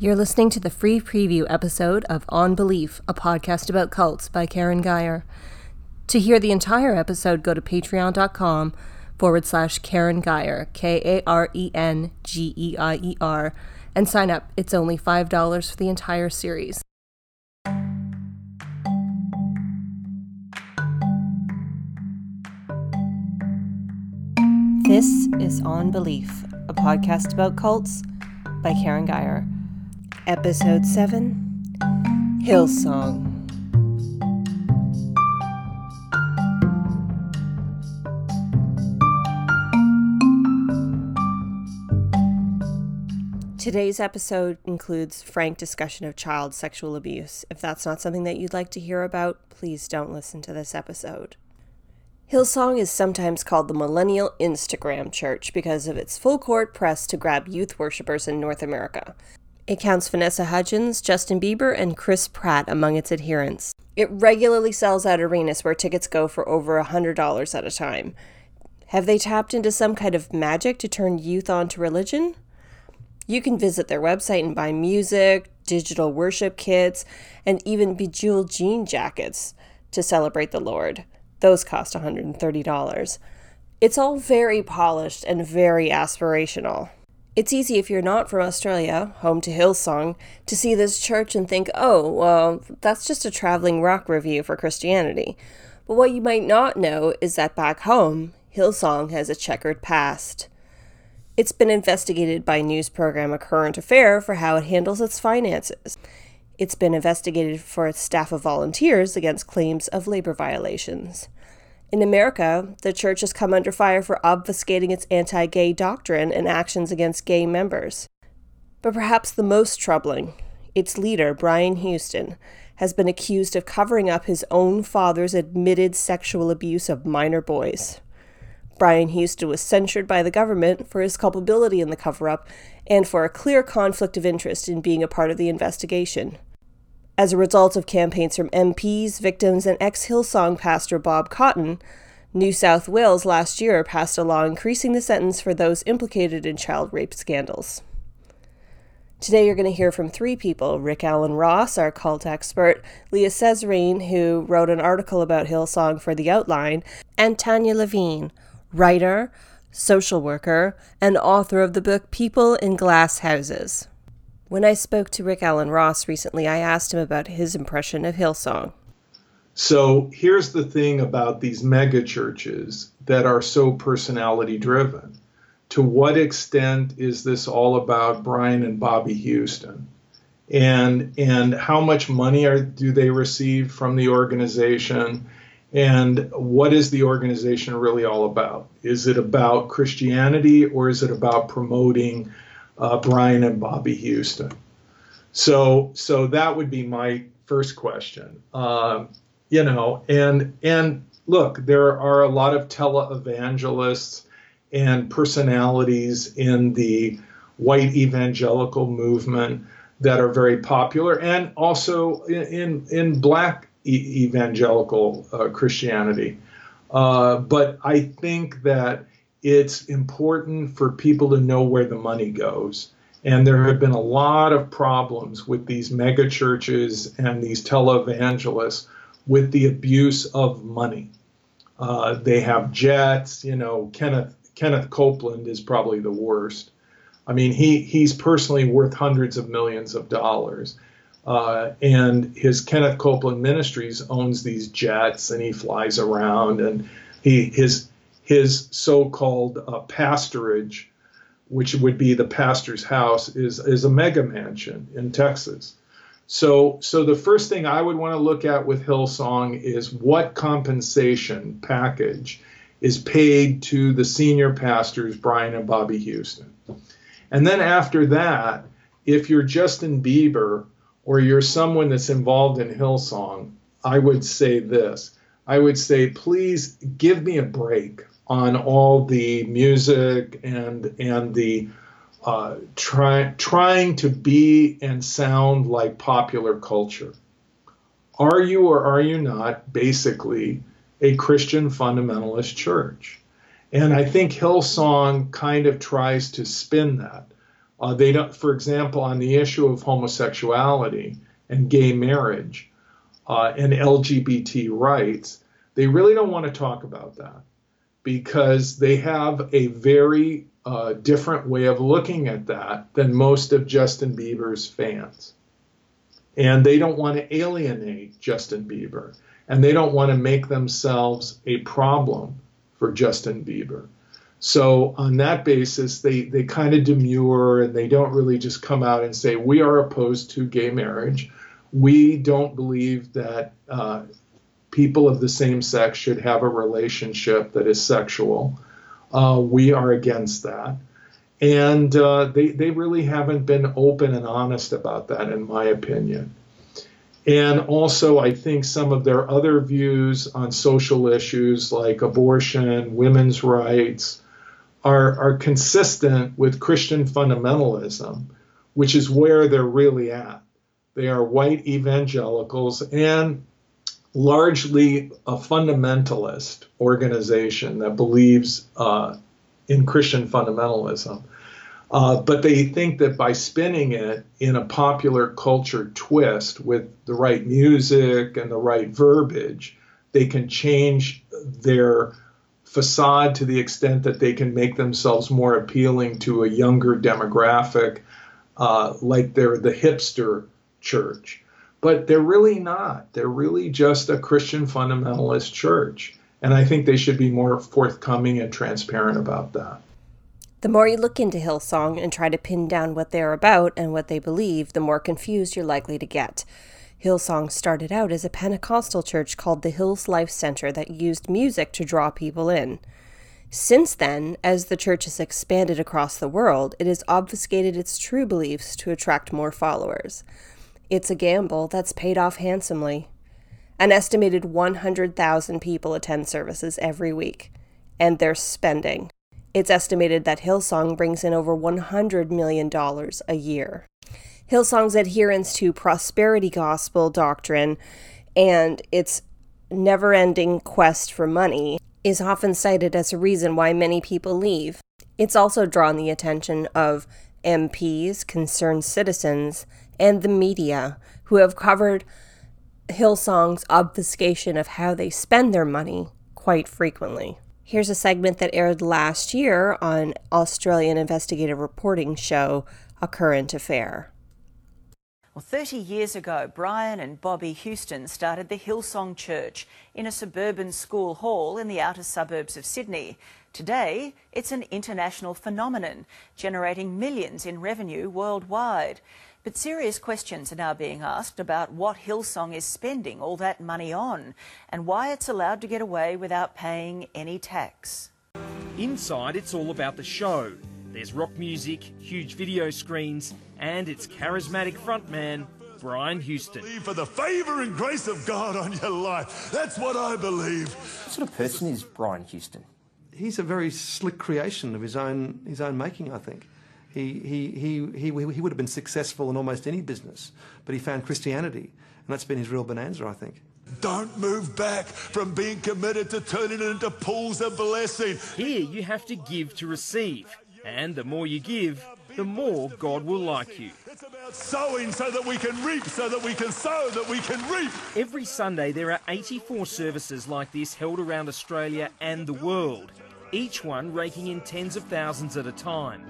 You're listening to the free preview episode of On Belief, a podcast about cults by Karen Geier. To hear the entire episode, go to patreon.com forward slash Karen Geier, K A R E N G E I E R, and sign up. It's only $5 for the entire series. This is On Belief, a podcast about cults by Karen Geier. Episode 7 Hillsong. Today's episode includes frank discussion of child sexual abuse. If that's not something that you'd like to hear about, please don't listen to this episode. Hillsong is sometimes called the Millennial Instagram Church because of its full court press to grab youth worshippers in North America. It counts Vanessa Hudgens, Justin Bieber, and Chris Pratt among its adherents. It regularly sells out arenas where tickets go for over $100 at a time. Have they tapped into some kind of magic to turn youth onto religion? You can visit their website and buy music, digital worship kits, and even bejeweled jean jackets to celebrate the Lord. Those cost $130. It's all very polished and very aspirational. It's easy if you're not from Australia, home to Hillsong, to see this church and think, oh, well, that's just a traveling rock revue for Christianity. But what you might not know is that back home, Hillsong has a checkered past. It's been investigated by news program A Current Affair for how it handles its finances. It's been investigated for its staff of volunteers against claims of labor violations. In America, the church has come under fire for obfuscating its anti gay doctrine and actions against gay members. But perhaps the most troubling, its leader, Brian Houston, has been accused of covering up his own father's admitted sexual abuse of minor boys. Brian Houston was censured by the government for his culpability in the cover up and for a clear conflict of interest in being a part of the investigation. As a result of campaigns from MPs, victims, and ex Hillsong pastor Bob Cotton, New South Wales last year passed a law increasing the sentence for those implicated in child rape scandals. Today, you're going to hear from three people Rick Alan Ross, our cult expert, Leah Cesarine, who wrote an article about Hillsong for The Outline, and Tanya Levin, writer, social worker, and author of the book People in Glass Houses. When I spoke to Rick Alan Ross recently, I asked him about his impression of Hillsong. So here's the thing about these mega churches that are so personality driven. To what extent is this all about Brian and Bobbie Houston? And and how much money are, do they receive from the organization? And what is the organization really all about? Is it about Christianity or is it about promoting uh, Brian and Bobbie Houston. So so that would be my first question. Um, you know, and and look, there are a lot of televangelists and personalities in the white evangelical movement that are very popular, and also in in, in black e- evangelical uh, Christianity. Uh, but I think that it's important for people to know where the money goes. And there have been a lot of problems with these mega churches and these televangelists with the abuse of money. Uh, they have jets, you know, Kenneth Kenneth Copeland is probably the worst. I mean, he he's personally worth hundreds of millions of dollars. Uh, and his Kenneth Copeland Ministries owns these jets, and he flies around, and he his his so-called uh, pastorage, which would be the pastor's house, is is a mega mansion in Texas. So, so the first thing I would want to look at with Hillsong is what compensation package is paid to the senior pastors Brian and Bobbie Houston. And then after that, if you're Justin Bieber or you're someone that's involved in Hillsong, I would say this. I would say, please give me a break on all the music and and the uh, try, trying to be and sound like popular culture. Are you or are you not basically a Christian fundamentalist church? And I think Hillsong kind of tries to spin that. Uh, they don't, for example, on the issue of homosexuality and gay marriage uh, and LGBT rights, they really don't want to talk about that because they have a very uh, different way of looking at that than most of Justin Bieber's fans. And they don't want to alienate Justin Bieber. And they don't want to make themselves a problem for Justin Bieber. So on that basis, they, they kind of demur and they don't really just come out and say, we are opposed to gay marriage. We don't believe that uh, people of the same sex should have a relationship that is sexual. Uh, we are against that. And uh, they, they really haven't been open and honest about that, in my opinion. And also, I think some of their other views on social issues like abortion, women's rights, are, are consistent with Christian fundamentalism, which is where they're really at. They are white evangelicals and largely a fundamentalist organization that believes uh, in Christian fundamentalism. Uh, but they think that by spinning it in a popular culture twist with the right music and the right verbiage, they can change their facade to the extent that they can make themselves more appealing to a younger demographic, uh, like they're the hipster church. But they're really not. They're really just a Christian fundamentalist church. And I think they should be more forthcoming and transparent about that. The more you look into Hillsong and try to pin down what they're about and what they believe, the more confused you're likely to get. Hillsong started out as a Pentecostal church called the Hills Life Center that used music to draw people in. Since then, as the church has expanded across the world, it has obfuscated its true beliefs to attract more followers. It's a gamble that's paid off handsomely. An estimated 100,000 people attend services every week, and they're spending. It's estimated that Hillsong brings in over $100 million a year. Hillsong's adherence to prosperity gospel doctrine and its never ending quest for money is often cited as a reason why many people leave. It's also drawn the attention of MPs, concerned citizens, and the media who have covered Hillsong's obfuscation of how they spend their money quite frequently. Here's a segment that aired last year on Australian investigative reporting show A Current Affair. Well, 30 years ago, Brian and Bobbie Houston started the Hillsong Church in a suburban school hall in the outer suburbs of Sydney. Today, it's an international phenomenon, generating millions in revenue worldwide. But serious questions are now being asked about what Hillsong is spending all that money on and why it's allowed to get away without paying any tax. Inside, it's all about the show. There's rock music, huge video screens, and its charismatic frontman, Brian Houston. For the favour and grace of God on your life. That's what I believe. What sort of person is Brian Houston? He's a very slick creation of his own his own making, I think. He, he, he, he, he would have been successful in almost any business, but he found Christianity, and that's been his real bonanza, I think. Don't move back from being committed to turning it into pools of blessing. Here, you have to give to receive. And the more you give, the more God will like you. It's about sowing so that we can reap, so that we can sow, that we can reap. Every Sunday, there are 84 services like this held around Australia and the world, each one raking in tens of thousands at a time.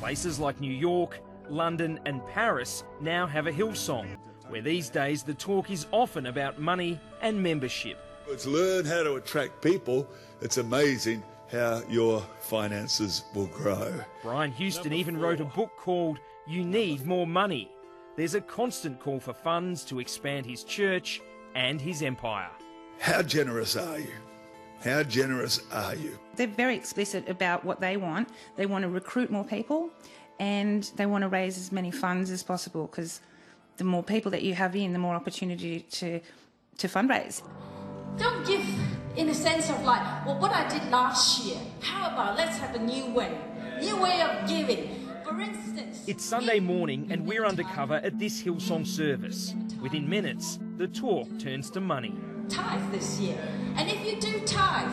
Places like New York, London, and Paris now have a Hillsong, where these days the talk is often about money and membership. Let's learn how to attract people. It's amazing how your finances will grow. Brian Houston even wrote a book called You Need More Money. There's a constant call for funds to expand his church and his empire. How generous are you? How generous are you? They're very explicit about what they want. They want to recruit more people and they want to raise as many funds as possible because the more people that you have in, the more opportunity to, to fundraise. Don't give in a sense of like, well, what I did last year, how about let's have a new way, new way of giving. For instance, it's Sunday morning and we're undercover at this Hillsong service. Within minutes, the talk turns to money. Tithe this year, and if you do tithe,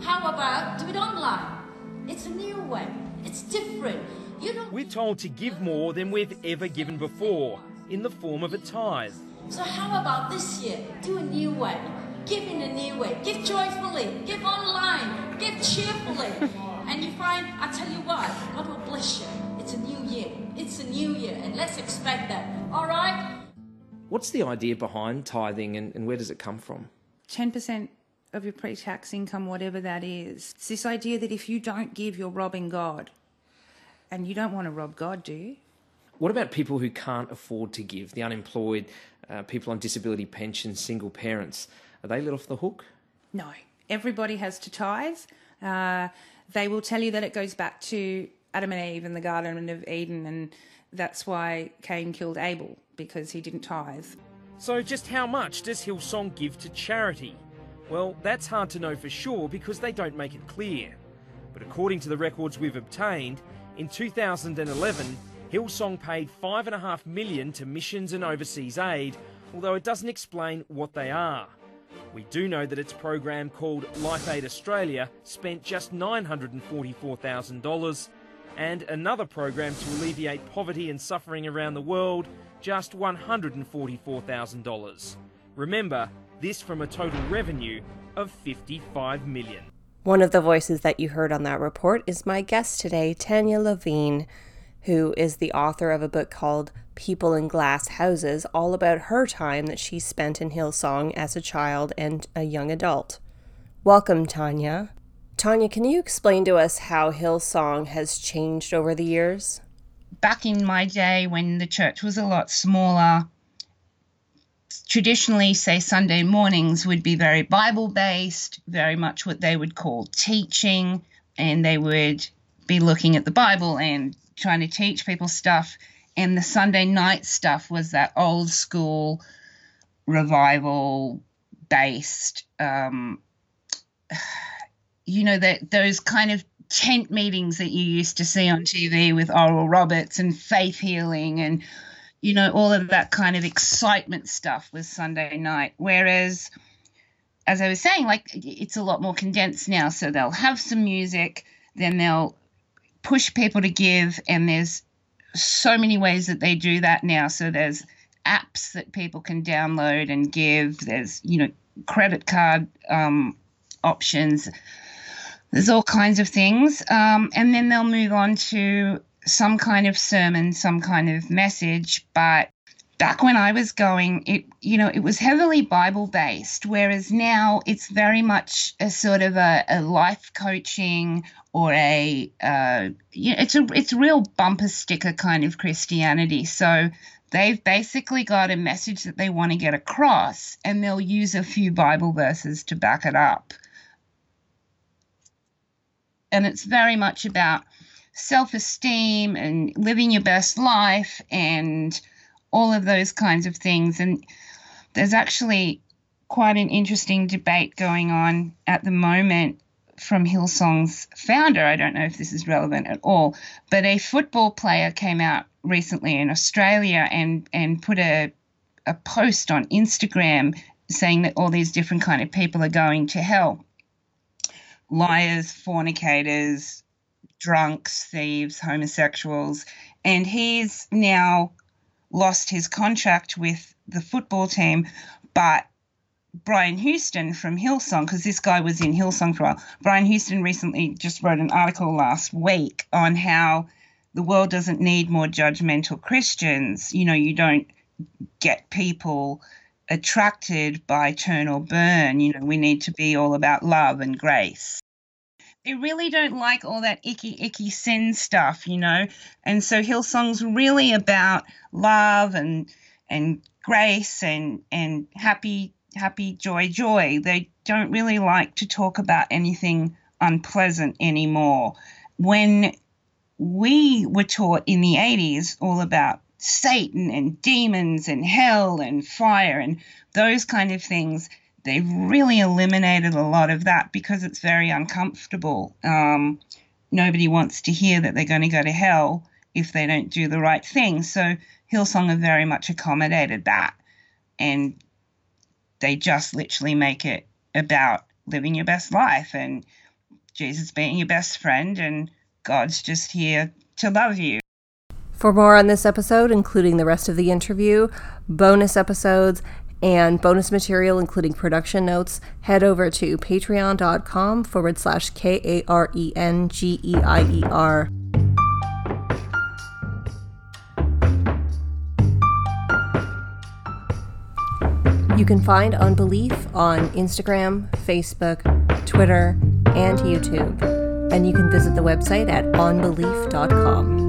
how about do it online? It's a new way. It's different. You don't. We're told to give more than we've ever given before, in the form of a tithe. So how about this year? Do a new way. Give in a new way. Give joyfully. Give online. Give cheerfully. and you find, I tell you what, God will bless you. It's a new year. It's a new year, and let's expect that. All right. What's the idea behind tithing and, and where does it come from? 10% of your pre tax income, whatever that is. It's this idea that if you don't give, you're robbing God. And you don't want to rob God, do you? What about people who can't afford to give? The unemployed, uh, people on disability pensions, single parents. Are they let off the hook? No. Everybody has to tithe. Uh, they will tell you that it goes back to Adam and Eve in the Garden of Eden, and that's why Cain killed Abel, because he didn't tithe. So, just how much does Hillsong give to charity? Well, that's hard to know for sure because they don't make it clear. But according to the records we've obtained, in 2011, Hillsong paid five and a half million to missions and overseas aid, although it doesn't explain what they are. We do know that its program called Life Aid Australia spent just $944,000, and another program to alleviate poverty and suffering around the world just $144,000. Remember, this from a total revenue of 55 million. One of the voices that you heard on that report is my guest today, Tanya Levin, who is the author of a book called People in Glass Houses, all about her time that she spent in Hillsong as a child and a young adult. Welcome, Tanya. Tanya, can you explain to us how Hillsong has changed over the years? Back in my day when the church was a lot smaller, traditionally, say Sunday mornings would be very Bible based, very much what they would call teaching, and they would be looking at the Bible and trying to teach people stuff. And the Sunday night stuff was that old school revival based, um, you know, that those kind of tent meetings that you used to see on TV with Oral Roberts and faith healing and you know all of that kind of excitement stuff was Sunday night. Whereas as I was saying like it's a lot more condensed now so they'll have some music then they'll push people to give and there's so many ways that they do that now. So there's apps that people can download and give. There's you know credit card um, options. There's all kinds of things. Um, and then they'll move on to some kind of sermon, some kind of message. But back when I was going, it you know it was heavily Bible based, whereas now it's very much a sort of a, a life coaching or a uh, you know, it's a it's real bumper sticker kind of Christianity. So they've basically got a message that they want to get across, and they'll use a few Bible verses to back it up and it's very much about self esteem and living your best life and all of those kinds of things. And there's actually quite an interesting debate going on at the moment from Hillsong's founder. I don't know if this is relevant at all, but a football player came out recently in Australia and, and put a, a post on Instagram saying that all these different kind of people are going to hell liars, fornicators, drunks, thieves, homosexuals. And he's now lost his contract with the football team, but Brian Houston from Hillsong, because this guy was in Hillsong for a while. Brian Houston recently just wrote an article last week on how the world doesn't need more judgmental Christians. You know, you don't get people attracted by turn or burn. You know, we need to be all about love and grace. They really don't like all that icky, icky sin stuff, you know. And so Hillsong's really about love and and grace and and happy, happy, joy, joy. They don't really like to talk about anything unpleasant anymore. When we were taught in the 80s all about Satan and demons and hell and fire and those kind of things. They've really eliminated a lot of that because it's very uncomfortable. Um, nobody wants to hear that they're going to go to hell if they don't do the right thing. So Hillsong have very much accommodated that. And they just literally make it about living your best life and Jesus being your best friend and God's just here to love you. For more on this episode, including the rest of the interview, bonus episodes, and bonus material, including production notes, head over to patreon.com forward slash K A R E N G E I E R. You can find On Belief on Instagram, Facebook, Twitter, and YouTube. And you can visit the website at onbelief.com.